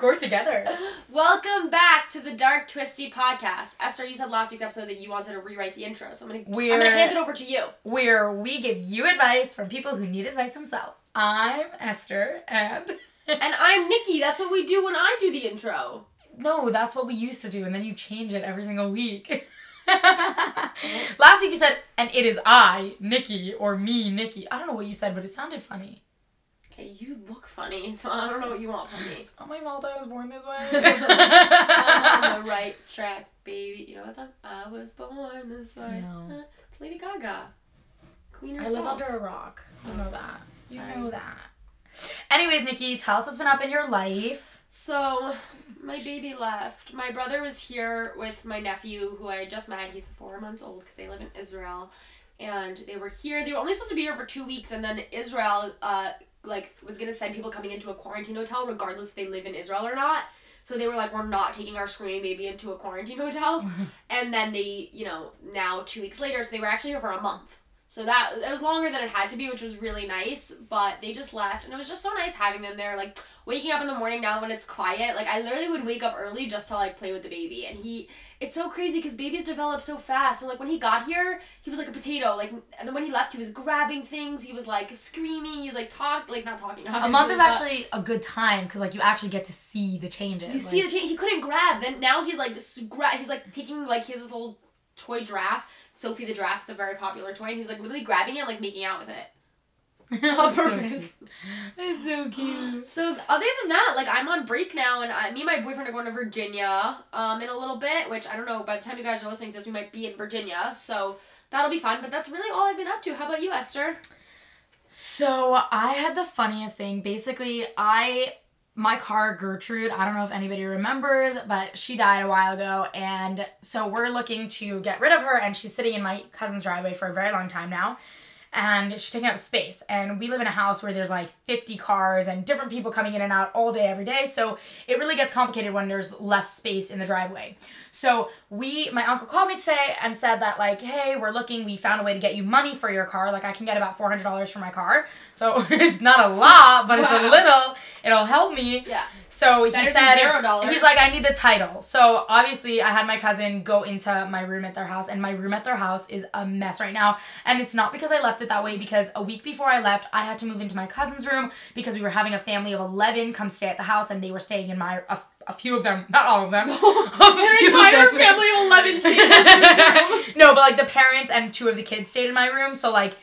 record together. Welcome back to the Dark Twisty podcast. Esther, you said last week's episode that you wanted to rewrite the intro, so I'm gonna We're- I'm gonna hand it over to you. Where we give you advice from people who need advice themselves. I'm Esther, and And I'm Niki. That's what we do when I do the intro. no, that's what we used to do, and then you change it every single week. Last week you said, and it is I, Niki, or me, Niki. I don't know what you said, but it sounded funny. Okay, you look funny, so I don't know what you want from me. It's not my fault I was born this way. I'm on the right track, baby. You know that song? I was born this way. No. Uh, It's Lady Gaga. Queen of I live under a rock. You know that. You Sorry. know that. Anyways, Niki, tell us what's been up in your life. So, my baby left. My brother was here with my nephew, who I just met. He's four months old because they live in Israel, and they were here. They were only supposed to be here for two weeks, and then Israel, uh, like, was gonna send people coming into a quarantine hotel, regardless if they live in Israel or not. So they were like, we're not taking our screaming baby into a quarantine hotel, and then they, you know, now two weeks later, so they were actually here for a month. So that it was longer than it had to be, which was really nice. But they just left, and it was just so nice having them there. Like waking up in the morning now when it's quiet. Like I literally would wake up early just to like play with the baby, and he. It's so crazy because babies develop so fast. So like when he got here, he was like a potato. Like and then when he left, he was grabbing things. He was like screaming. He's like talk like not talking. A month is actually a good time because like you actually get to see the changes. you see the change. He couldn't grab. Then now he's like gra- he's like taking like his little toy giraffe. Sophie the giraffe. It's a very popular toy, and he was like literally grabbing it, and, like making out with it on purpose. It's so cute. So other than that, like I'm on break now, and I, me and my boyfriend are going to Virginia um in a little bit. Which I don't know. By the time you guys are listening to this, we might be in Virginia. So that'll be fun. But that's really all I've been up to. How about you, Esther? So I had the funniest thing. Basically, I my car Gertrude, I don't know if anybody remembers, but she died a while ago and so we're looking to get rid of her and she's sitting in my cousin's driveway for a very long time now. And she's taking up space. And we live in a house where there's like 50 cars and different people coming in and out all day, every day. So it really gets complicated when there's less space in the driveway. So we, my uncle called me today and said that like, hey, we're looking, we found a way to get you money for your car. Like I can get about four hundred dollars for my car. So it's not a lot, but it's a little. It'll help me. Yeah. So he Better said zero dollars. he's like, I need the title. So obviously I had my cousin go into my room at their house, and my room at their house is a mess right now. And it's not because I left it that way, because a week before I left, I had to move into my cousin's room because we were having a family of eleven come stay at the house, and they were staying in my a, a few of them, not all of them. An entire family of eleven seats. no, but like the parents and two of the kids stayed in my room, so like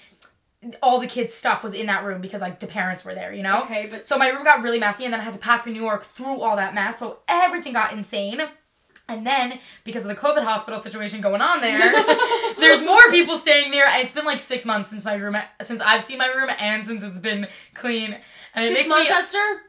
all the kids' stuff was in that room because like the parents were there, you know? Okay, but So my room got really messy and then I had to pack for New York through all that mess, so everything got insane. And then, because of the COVID hospital situation going on there, there's more people staying there. And it's been like six months since my room, since I've seen my room, and since it's been clean. And it six makes months, me Esther.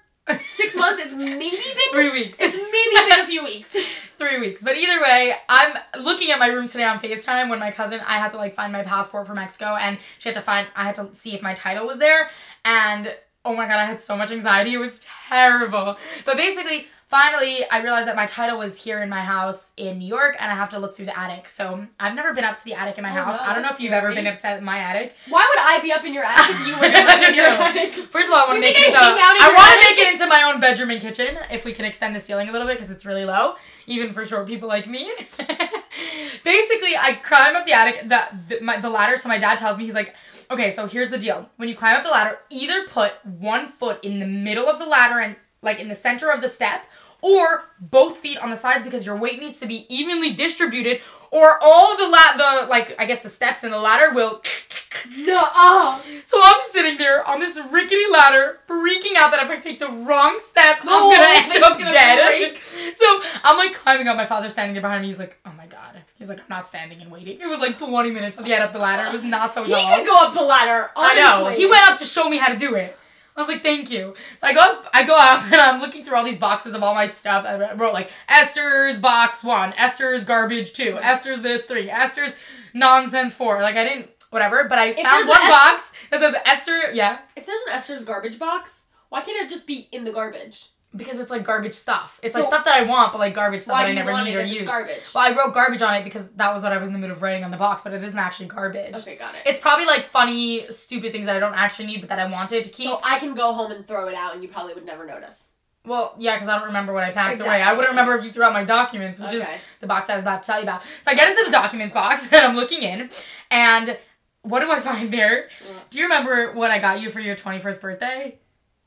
Six months. It's maybe been. three weeks. It's maybe been a few weeks. three weeks. But either way, I'm looking at my room today on FaceTime when my cousin, I had to like find my passport for Mexico and she had to find, I had to see if my title was there. And oh my God, I had so much anxiety. It was terrible. But basically, finally, I realized that my title was here in my house in New York and I have to look through the attic. So I've never been up to the attic in my Oh, house. no, I don't know if you've ever been up to my attic. Why would I be up in your attic if you were up in your attic? First of all, I want to make it think into I out in I your want to make my own bedroom and kitchen if we can extend the ceiling a little bit because it's really low, even for short people like me. Basically, I climb up the attic, the the, my, the ladder. So my dad tells me he's like, okay, so here's the deal. When you climb up the ladder, either put one foot in the middle of the ladder and like in the center of the step, or both feet on the sides because your weight needs to be evenly distributed, or all the la- the like I guess the steps in the ladder will. No. Oh. So I'm sitting there on this rickety ladder, freaking out that if I take the wrong step, The I'm oh, gonna end up gonna dead. break. So I'm like climbing up. My father's standing there behind me. He's like, "Oh my god." He's like, "I'm not standing and waiting." It was like 20 minutes to get up the ladder. It was not so He long. could go up the ladder. I Honestly. know. He went up to show me how to do it. I was like, thank you. So I go up, I go up, and I'm looking through all these boxes of all my stuff. I wrote like Esther's box one, Esther's garbage two, Esther's this three, Esther's nonsense four. Like I didn't, whatever. But I If found one box that says Esther. Yeah, If there's an Esther's garbage box, why can't it just be in the garbage? Because it's like garbage stuff. It's So- like stuff that I want, but like garbage stuff that I never need it or use. garbage? Well, I wrote garbage on it because that was what I was in the mood of writing on the box, but it isn't actually garbage. Okay, got it. It's probably like funny, stupid things that I don't actually need, but that I wanted to keep. so I can go home and throw it out, and you probably would never notice. Well, yeah, because I don't remember what I packed away. I wouldn't remember if you threw out my documents, which is the box I was about to tell you about. So I get into the documents box and I'm looking in, and what do I find there? What? Do you remember what I got you for your 21st birthday?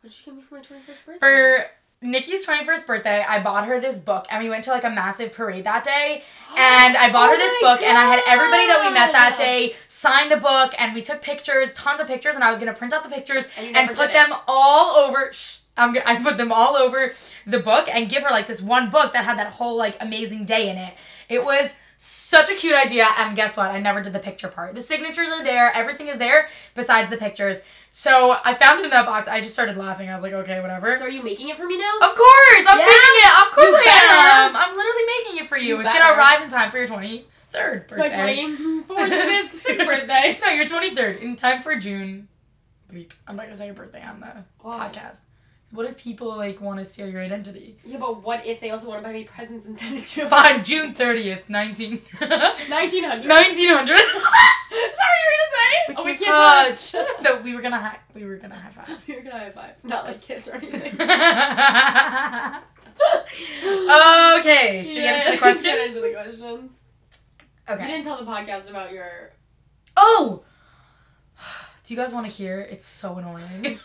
What did you give me for my 21st birthday? For Niki's 21st birthday, I bought her this book, and we went to like a massive parade that day. And I bought her Oh this my book, and I had everybody that we met that day sign the book, and we took pictures, tons of pictures, and I was gonna print out the pictures And and put them all over. Shh, I'm gonna, I put them all over the book and give her like this one book that had that whole like amazing day in it. It was such a cute idea, and guess what? I never did the picture part. The signatures are there, everything is there besides the pictures. So I found it in that box. I just started laughing. I was like, okay, whatever. So are you making it for me now? Of course, I'm Yeah? taking it. Of course You I better. am. I'm literally making it for you. You it's gonna arrive in time for your 23rd birthday. my birthday. 24th, 5th, 6th birthday. no, your 23rd in time for June. Bleep. I'm not gonna say your birthday on the podcast. What if people like want to steal your identity? Yeah, but what if they also want to buy me presents and send it to them? Fine, June 30th, 19. 1900. 1900. Is that what you were gonna say? We oh, we can't touch. touch. no, we were gonna high. We were gonna high five. You're gonna high five. Not like kiss or anything. okay, should we get into the Get question? into the questions. Okay. You didn't tell the podcast about your. Oh! Do you guys want to hear? It's so annoying.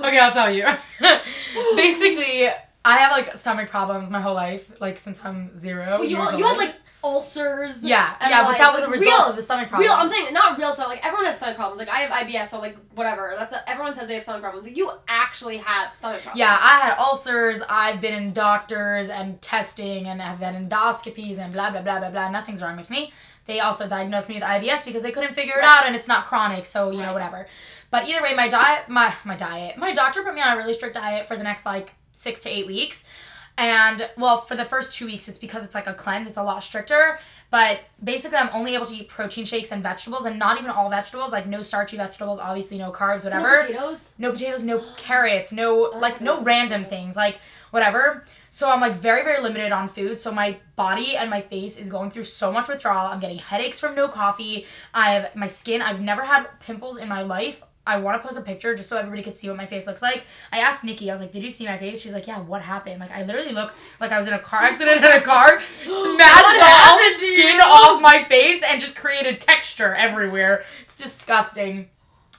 Okay, I'll tell you. Basically, I have like stomach problems my whole life, like since I'm zero. Well, you, you had like ulcers. Yeah, yeah, but that was a result real- of the stomach problems. Real, I'm saying not real stomach. Like everyone has stomach problems. Like I have IBS, so like whatever. That's a, everyone says they have stomach problems. Like you actually have stomach problems. Yeah, I had ulcers. I've been in doctors and testing, and I've had endoscopies and blah blah blah blah blah. Nothing's wrong with me. They also diagnosed me with IBS because they couldn't figure it out, and it's not chronic, so you know whatever. But either way, my diet, my my diet, my doctor put me on a really strict diet for the next like six to eight weeks, and well, for the first two weeks, it's because it's like a cleanse. It's a lot stricter. But basically, I'm only able to eat protein shakes and vegetables, and not even all vegetables. Like no starchy vegetables, obviously no carbs, So no whatever potatoes. no potatoes, no carrots, no oh I like no random potatoes. things, like whatever. So I'm like very very limited on food. So my body and my face is going through so much withdrawal. I'm getting headaches from no coffee. I have my skin. I've never had pimples in my life. I want to post a picture just so everybody could see what my face looks like. I asked Niki, I was like, "Did you see my face?" She's like, "Yeah, what happened?" Like I literally look like I was in a car accident in a car, smashed all the skin off my face and just created texture everywhere. It's disgusting.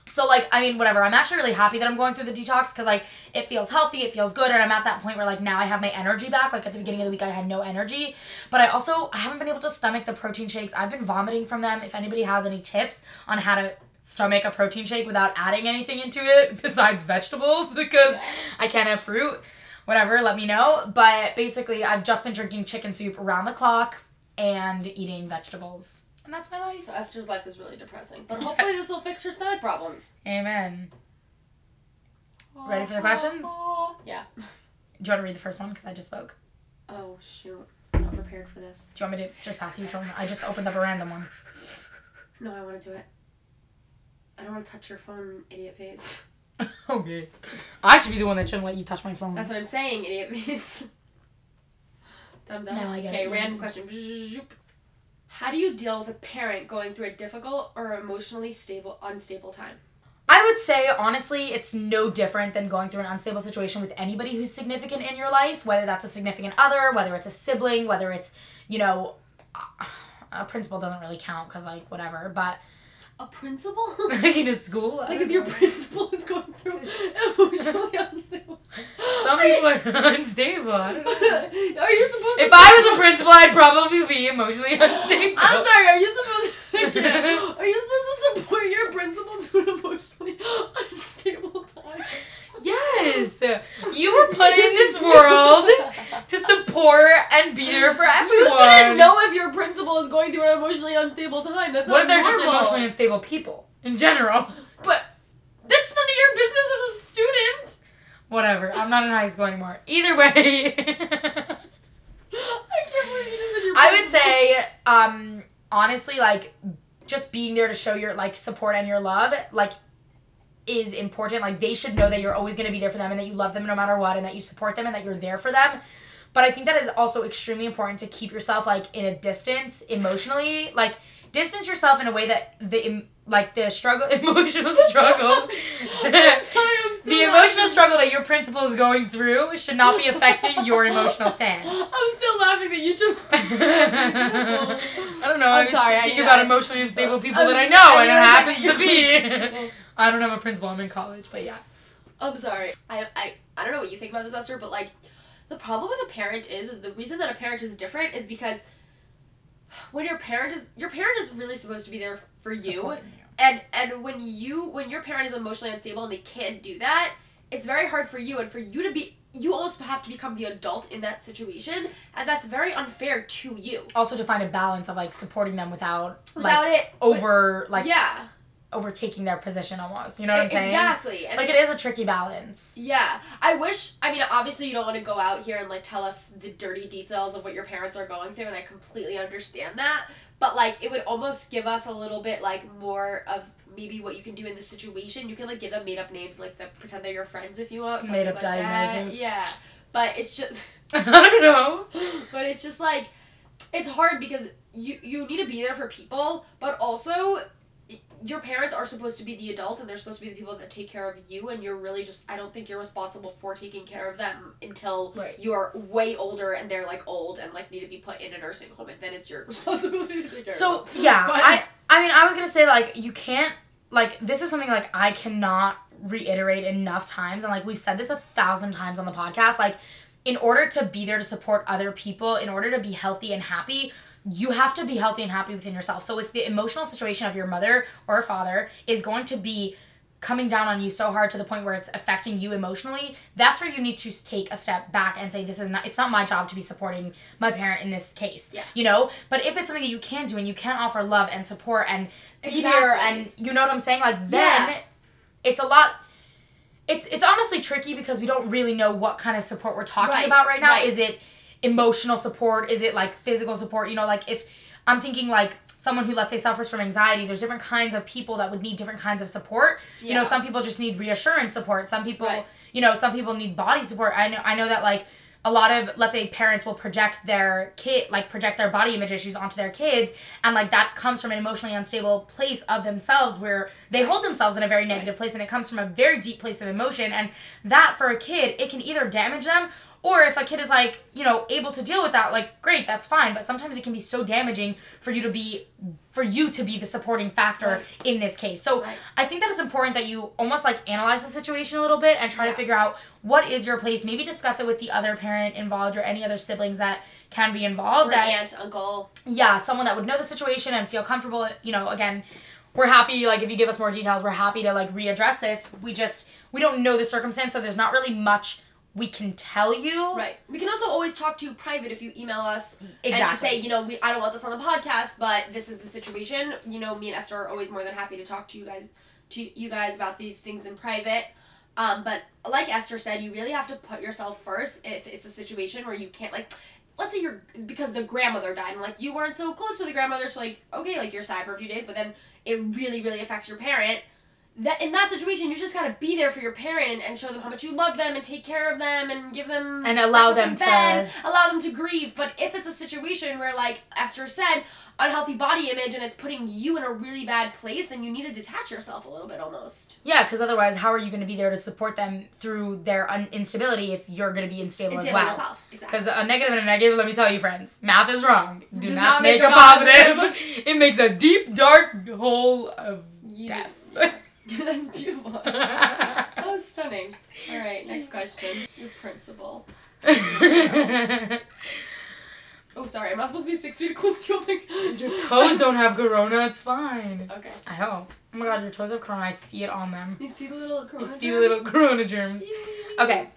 So like, I mean, whatever. I'm actually really happy that I'm going through the detox because like it feels healthy, it feels good, and I'm at that point where like now I have my energy back. Like at the beginning of the week, I had no energy, but I also I haven't been able to stomach the protein shakes. I've been vomiting from them. If anybody has any tips on how to stomach a protein shake without adding anything into it besides vegetables, because I can't have fruit, whatever, let me know. But basically, I've just been drinking chicken soup around the clock and eating vegetables, and that's my life. So Esther's life is really depressing. But hopefully this will fix her stomach problems. Amen. Ready for the questions? Yeah. Do you want to read the first one? Because I just spoke. Oh shoot. I'm not prepared for this. Do you want me to just pass you? I just opened up a random one. No, I want to do it. I want to touch your phone, idiot face. okay. I should be the one that shouldn't let you touch my phone. That's what I'm saying, idiot face. Dum dum. Now I get okay, it. random question. How do you deal with a parent going through a difficult or emotionally stable, unstable time? I would say, honestly, it's no different than going through an unstable situation with anybody who's significant in your life, whether that's a significant other, whether it's a sibling, whether it's, you know, a principal doesn't really count because, like, whatever, but A principal? Like in a school. I like if your principal is going through emotionally unstable. Some people are unstable. I don't know. Are you supposed to? If I was a principal, I'd probably be emotionally unstable. I'm sorry. Are you supposed? To Are you supposed to support your principal through an emotionally unstable time? Yes, you were put in this world to support and be there for everyone. You shouldn't know if your principal is going through an emotionally unstable time. That's What if they're just emotionally unstable people in general? But that's none of your business as a student. Whatever. I'm not in high school anymore. Either way, I can't believe you just said your. I would say, um, honestly, like just being there to show your like support and your love, like is important. Like they should know that you're always gonna be there for them and that you love them no matter what and that you support them and that you're there for them. But I think that is also extremely important to keep yourself like in a distance emotionally. Like distance yourself in a way that the em- like the struggle emotional struggle I'm sorry, I'm the emotional struggle that your principal is going through should not be affecting your emotional stance. I'm still laughing that you just. I don't know. I'm I was sorry, I thinking knew about I- emotionally unstable people that I'm that I s- know, I and it happens to be. I don't have a principal. I'm in college, but yeah. I'm sorry. I, I I don't know what you think about this, Esther, but like, the problem with a parent is is the reason that a parent is different is because when your parent is your parent is really supposed to be there for you, you. and and when you when your parent is emotionally unstable and they can't do that, it's very hard for you and for you to be. You almost have to become the adult in that situation, and that's very unfair to you. Also, to find a balance of like supporting them without Without like it, over like yeah, overtaking their position almost. You know what I'm saying? exactly. Like it's- a tricky balance. Yeah, I wish. I mean, obviously, you don't want to go out here and like tell us the dirty details of what your parents are going through, and I completely understand that. But like, it would almost give us a little bit like more of maybe what you can do in this situation. You can like give them made up names, like the pretend they're your friends if you want. Made up like diagnoses. Yeah, but it's just, I don't know. but it's just like, it's hard because you you need to be there for people, but also your parents are supposed to be the adults and they're supposed to be the people that take care of you and you're really just I don't think you're responsible for taking care of them until Right. you're way older and they're like old and like need to be put in a nursing home and then it's your responsibility to take care So of them. So yeah, But- I I mean I was gonna say like you can't like this is something like I cannot reiterate enough times and like we've said this a thousand times on the podcast like in order to be there to support other people in order to be healthy and happy you have to be healthy and happy within yourself so if the emotional situation of your mother or father is going to be coming down on you so hard to the point where it's affecting you emotionally that's where you need to take a step back and say this is not it's not my job to be supporting my parent in this case Yeah. you know but if it's something that you can do and you can offer love and support and be there and you know what i'm saying like then Yeah. it's a lot it's it's honestly tricky because we don't really know what kind of support we're talking Right, about right now right. is it emotional support? Is it like physical support? You know like if i'm thinking like someone who let's say suffers from anxiety there's different kinds of people that would need different kinds of support. You know some people just need reassurance support. Some people Right. you know some people need body support. I know i know that like a lot of let's say parents will project their kid like project their body image issues onto their kids and like that comes from an emotionally unstable place of themselves where they hold themselves in a very negative place and it comes from a very deep place of emotion and that for a kid it can either damage them or if a kid is like you know able to deal with that like great that's fine but sometimes it can be so damaging for you to be for you to be the supporting factor Right. in this case so Right. i think that it's important that you almost like analyze the situation a little bit and try Yeah. to figure out what is your place maybe discuss it with the other parent involved or any other siblings that can be involved Or that aunt, uncle. yeah someone that would know the situation and feel comfortable you know again we're happy like if you give us more details we're happy to like readdress this we just we don't know the circumstance so there's not really much we can tell you Right. We can also always talk to you private if you email us and you say, you know, we, I don't want this on the podcast, but this is the situation. You know, me and Esther are always more than happy to talk to you guys, to you guys about these things in private. Um, but like Esther said, you really have to put yourself first if it's a situation where you can't like. Let's say you're because the grandmother died and like you weren't so close to the grandmother, so like okay, like you're sad for a few days, but then it really really affects your parent. That in that situation, you just gotta be there for your parent and, and show them how much you love them and take care of them and give them And allow them bed, to- allow them to grieve. But if it's a situation where, like Esther said, unhealthy body image and it's putting you in a really bad place, then you need to detach yourself a little bit almost. yeah because otherwise how are you going to be there to support them through their un- instability if you're going to be unstable as well yourself. Exactly. Because a negative and a negative, let me tell you, friends, math is wrong. Do Does not, not make, make a a positive. positive. it makes a deep, dark hole of You- death. That's beautiful. That was stunning. All right, next question. Your principal. Oh, sorry, I'm not supposed to be six feet close to you. I'm like- your toes don't have corona, it's fine. Okay. I hope. Oh my god, your toes have corona, I see it on them. You see the little corona. You see the little corona germs. Okay.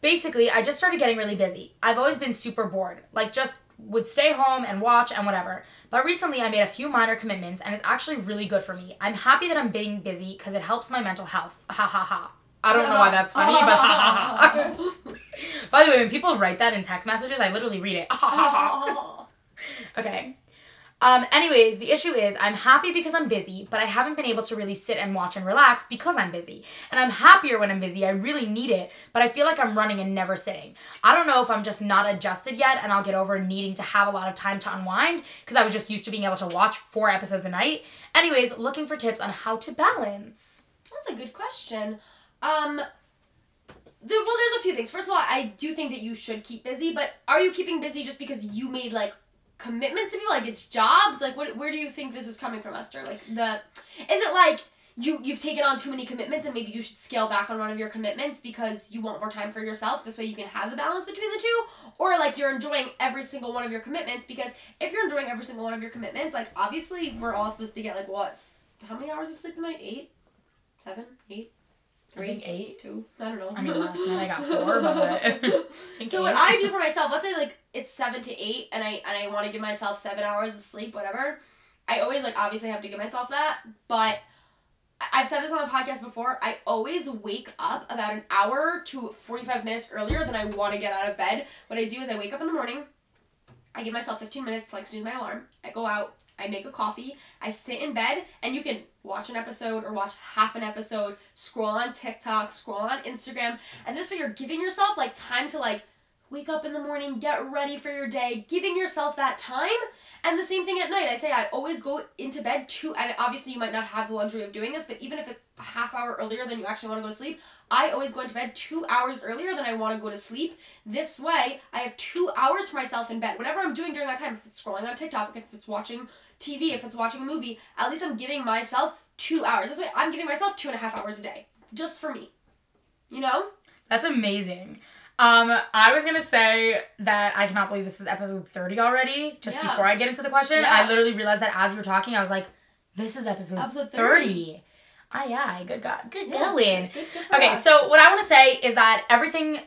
Basically, I just started getting really busy. I've always been super bored. Like, just would stay home and watch and whatever. But recently, I made a few minor commitments, and it's actually really good for me. I'm happy that I'm being busy because it helps my mental health. Ha ha ha. I don't know why that's funny, but ha ha ha. By the way, when people write that in text messages, I literally read it. Okay. Um, anyways, the issue is I'm happy because I'm busy, but I haven't been able to really sit and watch and relax because I'm busy. And I'm happier when I'm busy. I really need it, but I feel like I'm running and never sitting. I don't know if I'm just not adjusted yet and I'll get over needing to have a lot of time to unwind because I was just used to being able to watch four episodes a night. Anyways, looking for tips on how to balance. That's a good question. Um, there, well, there's a few things. First of all, I do think that you should keep busy, but are you keeping busy just because you made like commitments to people, like it's jobs? Like, what? Where do you think this is coming from, Esther? Like the, is it like you you've taken on too many commitments and maybe you should scale back on one of your commitments because you want more time for yourself this way you can have the balance between the two or like you're enjoying every single one of your commitments because if you're enjoying every single one of your commitments like obviously we're all supposed to get like what's how many hours of sleep a night eight seven eight Eight. two i don't know I mean, last night I got four, but so what. I do for myself, let's say like it's seven to eight, and I and I want to give myself seven hours of sleep, whatever. I always like obviously have to give myself that, but I've said this on the podcast before. I always wake up about an hour to forty five minutes earlier than I want to get out of bed. What I do is I wake up in the morning. I give myself fifteen minutes to like snooze my alarm. I go out. I make a coffee. I sit in bed, and you can watch an episode or watch half an episode. Scroll on TikTok. Scroll on Instagram, and this way you're giving yourself like time to like wake up in the morning, get ready for your day, giving yourself that time. And the same thing at night. I say I always go into bed two, and obviously you might not have the luxury of doing this, but even if it's a half hour earlier than you actually want to go to sleep, I always go into bed two hours earlier than I want to go to sleep. This way, I have two hours for myself in bed. Whatever I'm doing during that time, if it's scrolling on TikTok, if it's watching TV, if it's watching a movie, at least I'm giving myself two hours. This way, I'm giving myself two and a half hours a day, just for me. You know? That's amazing. Um, I was gonna say that I cannot believe this is episode 30 already. Just Yeah. before I get into the question, Yeah. I literally realized that as you were talking, I was like, this is episode, Episode 30. 30. Aye, aye, good God, good Yeah. going. Good, good Okay, us. so what I want to say is that everything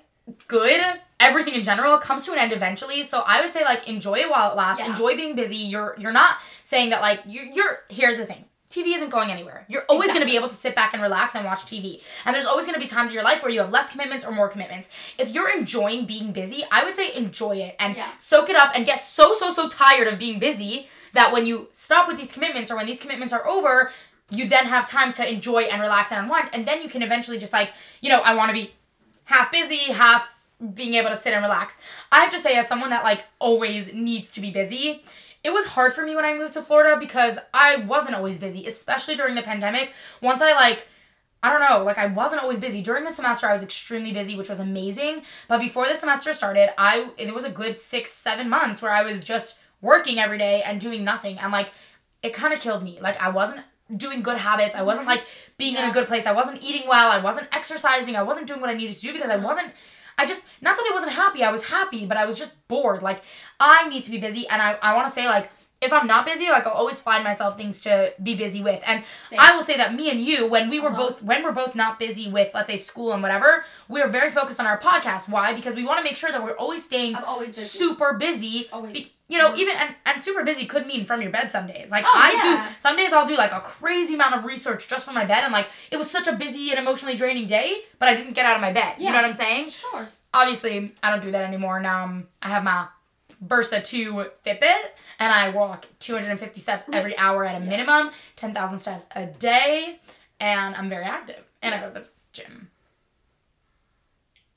good, everything in general comes to an end eventually. So I would say like enjoy it while it lasts. Yeah. Enjoy being busy. You're you're not saying that like you're, you're here's the thing. TV isn't going anywhere. You're always going to be able to sit back and relax and watch TV. And there's always going to be times in your life where you have less commitments or more commitments. If you're enjoying being busy, I would say enjoy it and Yeah. soak it up and get so so so tired of being busy that when you stop with these commitments or when these commitments are over, you then have time to enjoy and relax and unwind and then you can eventually just like, you know, I want to be half busy, half being able to sit and relax. I have to say, as someone that like always needs to be busy, it was hard for me when I moved to Florida because I wasn't always busy, especially during the pandemic. Once I like, I don't know, like I wasn't always busy. During the semester, I was extremely busy, which was amazing. But before the semester started, I it was a good six, seven months where I was just working every day and doing nothing. And like, it kind of killed me. Like I wasn't doing good habits. I wasn't mm-hmm. like being in a good place. I wasn't eating well. I wasn't exercising. I wasn't doing what I needed to do because I mm-hmm. wasn't. I just not that I wasn't happy. I was happy, but I was just bored. Like I need to be busy, and I I want to say like if I'm not busy, like I'll always find myself things to be busy with. And Same. I will say that me and you, when we were Uh-huh. both when we're both not busy with let's say school and whatever, we're very focused on our podcast. Why? Because we want to make sure that we're always staying I'm always busy. super busy. Always. Be- you know, Mhm. even and, and super busy could mean from your bed some days. Like Oh, I yeah. do some days I'll do like a crazy amount of research just from my bed and like it was such a busy and emotionally draining day, but I didn't get out of my bed. Yeah. You know what I'm saying? Sure. Obviously, I don't do that anymore. Now um, I have my Versa 2 Fitbit and I walk 250 steps every hour at a Yes. minimum, 10,000 steps a day, and I'm very active. And I go to the gym.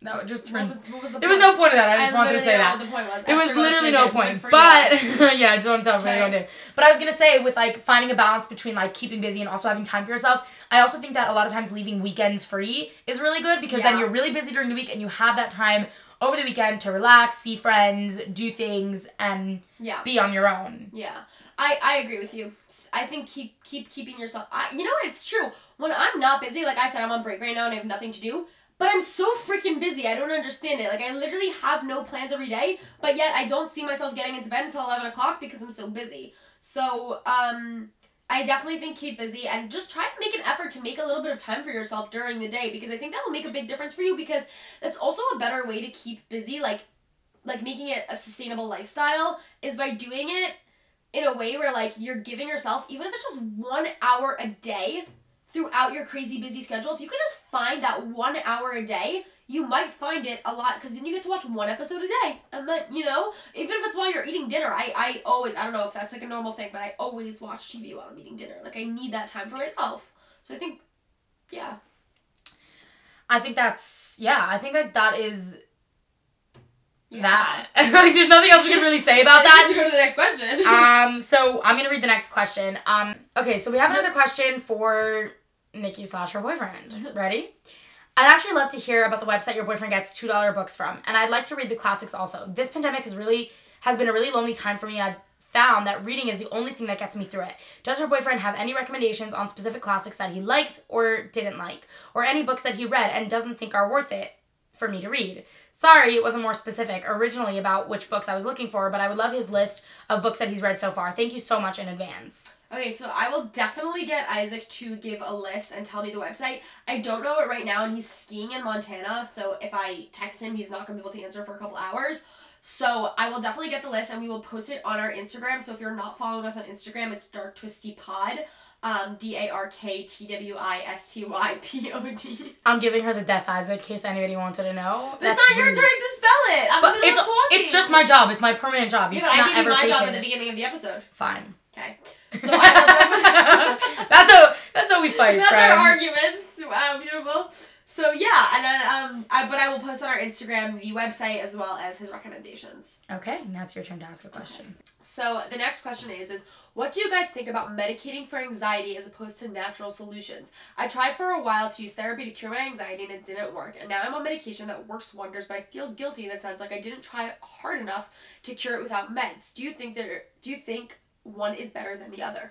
No, it just What turned. was, what was the There was no point to that. I just wanted to say that. Oh, the point was. There was literally no point. But yeah, don't tell me Okay. what I did. But I was gonna say with like finding a balance between like keeping busy and also having time for yourself. I also think that a lot of times leaving weekends free is really good because then you're really busy during the week and you have that time over the weekend to relax, see friends, do things, and yeah. be on your own. Yeah, I, I agree with you. I think keep keep keeping yourself. I, you know what? It's true. When I'm not busy, like I said, I'm on break right now and I have nothing to do. But I'm so freaking busy. I don't understand it. Like I literally have no plans every day, but yet I don't see myself getting into bed until eleven o'clock because I'm so busy. So um, I definitely think keep busy and just try to make an effort to make a little bit of time for yourself during the day because I think that will make a big difference for you because that's also a better way to keep busy. Like like making it a sustainable lifestyle is by doing it in a way where like you're giving yourself even if it's just one hour a day throughout your crazy busy schedule if you could just find that one hour a day you might find it a lot because then you get to watch one episode a day and then you know even if it's while you're eating dinner i i always i don't know if that's like a normal thing but i always watch tv while i'm eating dinner like i need that time for myself so i think yeah I think that's yeah. I think that that is yeah. that. like, there's nothing else we can really say about I think we that. should go to the next question um, so I'm gonna read the next question. Um, okay, so we have another question for Niki slash her boyfriend. Ready? I'd actually love to hear about the website your boyfriend gets $2 books from, and I'd like to read the classics also. This pandemic has really has been a really lonely time for me, and I've found that reading is the only thing that gets me through it. Does her boyfriend have any recommendations on specific classics that he liked or didn't like, or any books that he read and doesn't think are worth it for me to read? Sorry, it wasn't more specific originally about which books I was looking for, but I would love his list of books that he's read so far. Thank you so much in advance. Okay, so I will definitely get Isaac to give a list and tell me the website. I don't know it right now, and he's skiing in Montana, so if I text him, he's not to be able to answer for a couple hours. So I will definitely get the list, and we will post it on our Instagram. So if you're not following us on Instagram, it's Dark Twisty Pod. Um, D A R K T W I S T Y P O D. I'm giving her the death eyes in case anybody wanted to know. That's, not your turn to spell it. I'm But it's it's just my job. It's my permanent job. You Yeah, but I gave you my job it. at the beginning of the episode. Fine. Okay. So I will definitely. that's how that's how we fight, That's friends. our arguments. Wow, beautiful. So yeah, and then um, I but I will post on our Instagram the website as well as his recommendations. Okay, now it's your turn to ask a question. So the next question is is what do you guys think about medicating for anxiety as opposed to natural solutions? I tried for a while to use therapy to cure my anxiety and it didn't work. And now I'm on medication that works wonders, but I feel guilty in a sense like I didn't try hard enough to cure it without meds. Do you think there do you think one is better than the other?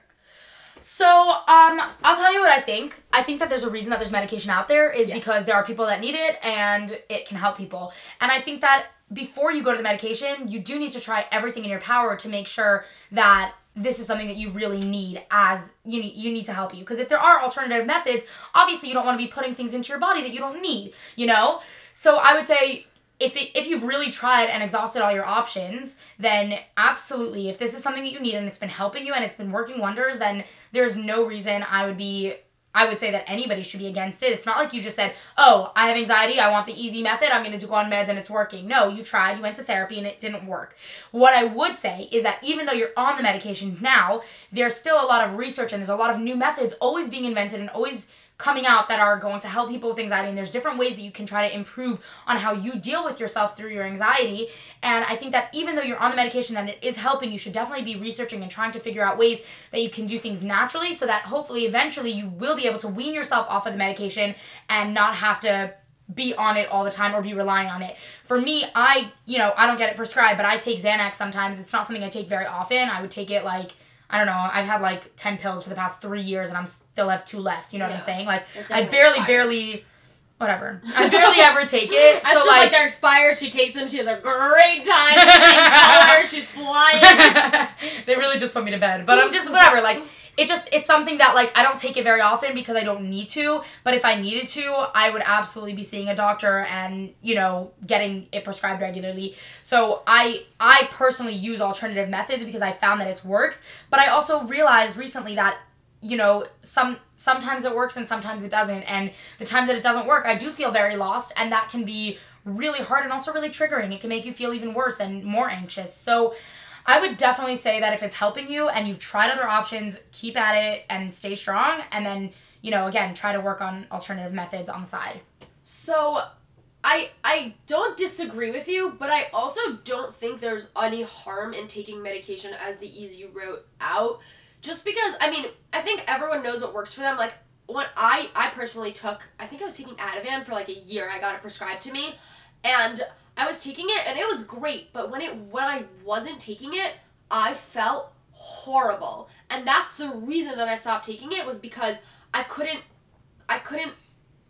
So, um, I'll tell you what I think. I think that there's a reason that there's medication out there is Yeah. because there are people that need it and it can help people. And I think that before you go to the medication, you do need to try everything in your power to make sure that this is something that you really need as you need, you need to help you because if there are alternative methods obviously you don't want to be putting things into your body that you don't need you know so i would say if it, if you've really tried and exhausted all your options, then absolutely, if this is something that you need and it's been helping you and it's been working wonders, then there's no reason I would be I would say that anybody should be against it. It's not like you just said, "Oh, I have anxiety. I want the easy method. I'm going to go on meds and it's working." No, you tried. You went to therapy and it didn't work. What I would say is that even though you're on the medications now, there's still a lot of research and there's a lot of new methods always being invented and always coming out that are going to help people with anxiety and there's different ways that you can try to improve on how you deal with yourself through your anxiety and i think that even though you're on the medication and it is helping you should definitely be researching and trying to figure out ways that you can do things naturally so that hopefully eventually you will be able to wean yourself off of the medication and not have to be on it all the time or be relying on it. For me, I, you know, I don't get it prescribed, but I take Xanax sometimes. It's not something I take very often. I would take it like I don't know. I've had like 10 pills for the past 3 years and I'm still have 2 left. You know what I'm saying? Like I barely expired. barely whatever. I barely ever take it. So like, like they're expired. She takes them. She has a great time. She's color. She's flying. they really just put me to bed. But I'm just whatever. Like it just it's something that like I don't take it very often because I don't need to. But if I needed to, I would absolutely be seeing a doctor and you know getting it prescribed regularly. So I I personally use alternative methods because I found that it's worked. But I also realized recently that you know some sometimes it works and sometimes it doesn't and the times that it doesn't work i do feel very lost and that can be really hard and also really triggering it can make you feel even worse and more anxious so i would definitely say that if it's helping you and you've tried other options keep at it and stay strong and then you know again try to work on alternative methods on the side So, I I don't disagree with you, but I also don't think there's any harm in taking medication as the easy route out. Just because I mean, I think everyone knows what works for them. Like when I I personally took, I think I was taking Ativan for like a year. I got it prescribed to me, and I was taking it, and it was great. But when it when I wasn't taking it, I felt horrible, and that's the reason that I stopped taking it was because I couldn't I couldn't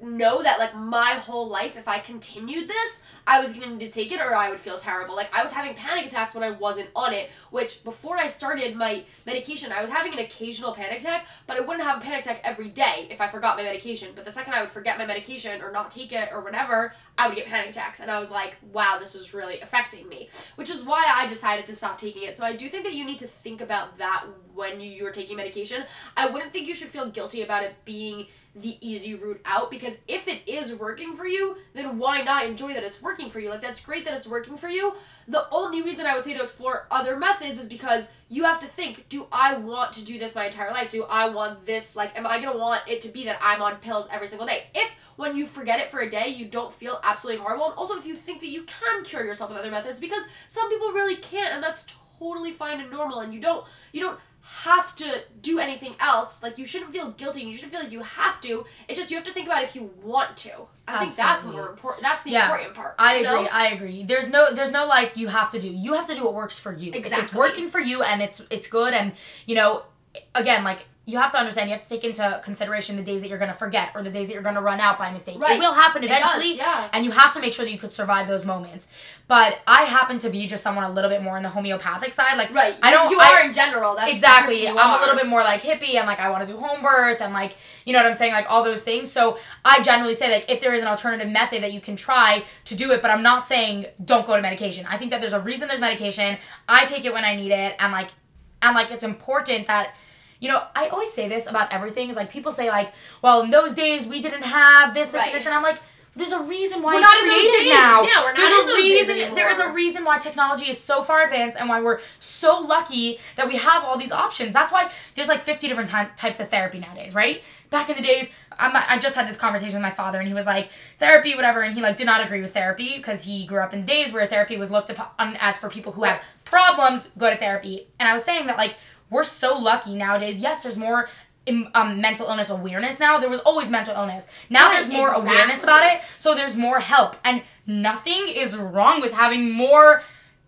know that like my whole life if I continued this, I was going to need to take it or I would feel terrible. Like I was having panic attacks when I wasn't on it, which before I started my medication, I was having an occasional panic attack, but I wouldn't have a panic attack every day if I forgot my medication. But the second I would forget my medication or not take it or whatever, I would get panic attacks and I was like, wow, this is really affecting me, which is why I decided to stop taking it. So I do think that you need to think about that when you, you're taking medication. I wouldn't think you should feel guilty about it being the easy route out because if it is working for you, then why not enjoy that it's working for you? Like that's great that it's working for you. The only reason I would say to explore other methods is because you have to think, do I want to do this my entire life? Do I want this like am I to want it to be that I'm on pills every single day? If when you forget it for a day, you don't feel absolutely horrible. And also if you think that you can cure yourself with other methods because some people really can't and that's totally fine and normal and you don't you don't have to do anything else. Like you shouldn't feel guilty you shouldn't feel like you have to. It's just you have to think about if you want to. I think that's more important. That's the Yeah. important part. I agree. know? I agree. There's no there's no like you have to do. You have to do what works for you. If it's working for you and it's it's good and you know again like you have to understand you have to take into consideration the days that you're going to forget or the days that you're going to run out by mistake. It will happen It does, eventually yeah. and you have to make sure that you could survive those moments. But I happen to be just someone a little bit more on the homeopathic side like Right. I don't You I- are in general. That's exactly i'm you a little bit more like hippie and like i want to do home birth and like you know what i'm saying like all those things so i generally say like if there is an alternative method that you can try to do it but i'm not saying don't go to medication i think that there's a reason there's medication i take it when i need it and like and like it's important that you know, I always say this about everything. Is like people say like, well, in those days we didn't have this, this, Right. and this, and I'm like, there's a reason why We're it's not created days. now. Yeah, we're not there's in a those days reason. There is a reason why technology is so far advanced and why we're so lucky that we have all these options. That's why there's like 50 different ty- types of therapy nowadays, right? Back in the days, I'm, I just had this conversation with my father, and he was like, therapy, whatever, and he like did not agree with therapy because he grew up in days where therapy was looked upon as for people who have problems, go to therapy. And I was saying that like we're so lucky nowadays. Yes, there's more um, mental illness awareness now. There was always mental illness. Now Right, there's more exactly. awareness about it, so there's more help. And nothing is wrong with having more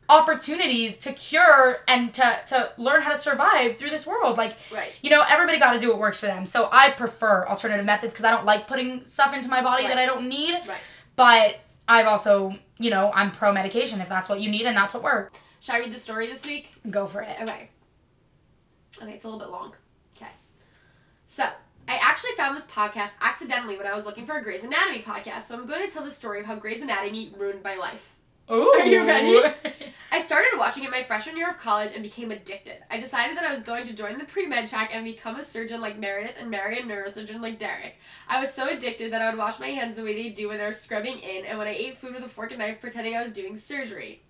opportunities to cure and to, to learn how to survive through this world. Like, Right. you know, everybody got to do what works for them. So I prefer alternative methods because I don't like putting stuff into my body that I don't need. Right. But I've also, you know, I'm pro medication if that's what you need and that's what works. Should I read the story this week? Go for it. Okay. Okay, it's a little bit long. Okay. So, I actually found this podcast accidentally when I was looking for a Grey's Anatomy podcast, so I'm going to tell the story of how Grey's Anatomy ruined my life. Oh, Are you ready? I started watching it my freshman year of college and became addicted. I decided that I was going to join the pre med track and become a surgeon like Meredith and marry a neurosurgeon like Derek. I was so addicted that I would wash my hands the way they do when they're scrubbing in, and when I ate food with a fork and knife, pretending I was doing surgery.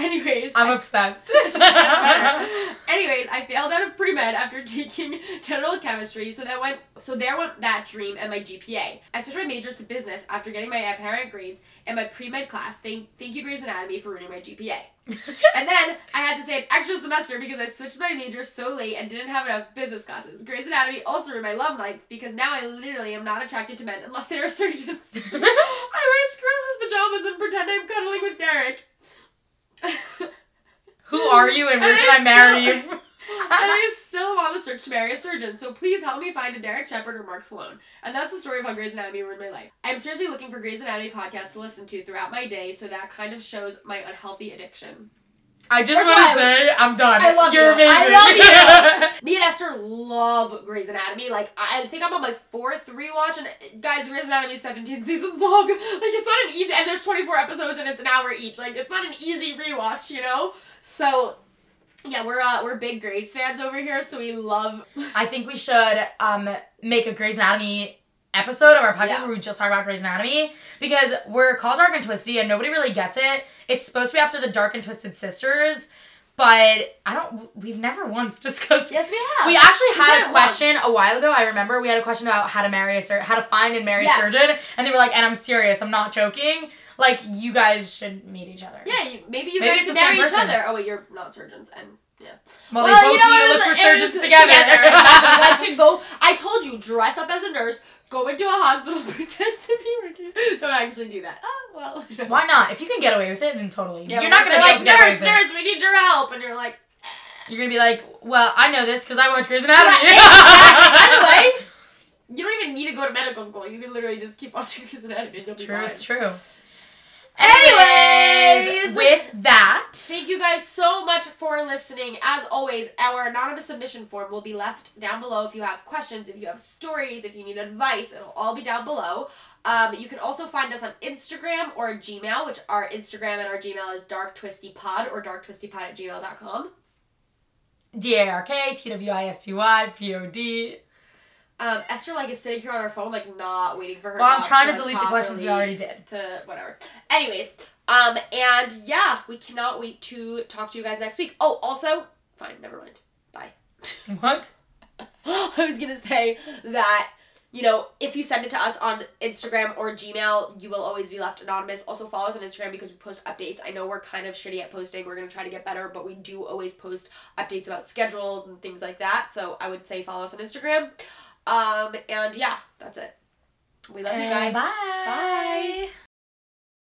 Anyways, I'm I- obsessed. Anyways, I failed out of pre med after taking general chemistry, so that went so there went that dream and my GPA. I switched my majors to business after getting my apparent grades in my pre med class. Thank thank you Grey's Anatomy for ruining my GPA. and then I had to say an extra semester because I switched my major so late and didn't have enough business classes. Grey's Anatomy also ruined my love life because now I literally am not attracted to men unless they are surgeons. I wear scrubs as pajamas and pretend I'm cuddling with Derek. Who are you and where can I I marry still- you? and I still am on the search to marry a surgeon, so please help me find a Derek Shepherd or Mark Sloan. And that's the story of how Grey's Anatomy ruined my life. I'm seriously looking for Grey's Anatomy podcasts to listen to throughout my day, so that kind of shows my unhealthy addiction. I just want to say I'm done. I love You're you. amazing. I Me and Esther love Grey's Anatomy. Like, I I think I'm on my fourth rewatch, and guys, Grey's Anatomy is 17 seasons long. Like, it's not an easy, and there's 24 episodes, and it's an hour each. Like, it's not an easy rewatch, you know? So, yeah, we're uh, we're big Grey's fans over here, so we love. I think we should um make a Grey's Anatomy episode of our podcast Yeah. where we just talk about Grey's Anatomy because we're called Dark and Twisty and nobody really gets it. It's supposed to be after the Dark and Twisted Sisters, but I don't. We've never once discussed. Yes, we have. We actually We've had a question once. a while ago. I remember we had a question about how to marry a sur- how to find and marry Yes. a surgeon, and they were like, "And I'm serious. I'm not joking. Like you guys should meet each other." Yeah, you, maybe you Maybe guys can marry each person. other. Oh wait, you're not surgeons, and yeah. Well, Well, they both you know, need it to look for surgeons together. exactly. You guys can go. I told you, dress up as a nurse, go into a hospital, pretend to be working. Don't actually do that. Oh well. Why not? If you can get away with it, then totally. Yeah, You're not gonna they're be able like to nurse, nurse. We need your help, and you're like. Eh. You're gonna be like, well, I know this because I watch Grey's Anatomy. Yeah, exactly. By the way, you don't even need to go to medical school. You can literally just keep watching Grey's Anatomy. and it's true. It's true. Anyways. with that, Thank you guys so much for listening. As always, our anonymous submission form will be left down below if you have questions, if you have stories, if you need advice, it'll all be down below. Um, you can also find us on Instagram or Gmail, which our Instagram and our Gmail is darktwistypod or darktwistypod at gmail.com. D A R K T W I S T Y P O D. Um, Esther like is sitting here on her phone, like not waiting for her. Well, I'm trying to, to delete the questions you already did. To whatever. Anyways, um, and yeah, we cannot wait to talk to you guys next week. Oh, also, fine, never mind. Bye. What? I was gonna say that you know, if you send it to us on Instagram or Gmail, you will always be left anonymous. Also, follow us on Instagram because we post updates. I know we're kind of shitty at posting. We're going to try to get better, but we do always post updates about schedules and things like that. So I would say follow us on Instagram. Um, and yeah, that's it. We love you guys. Bye. Bye.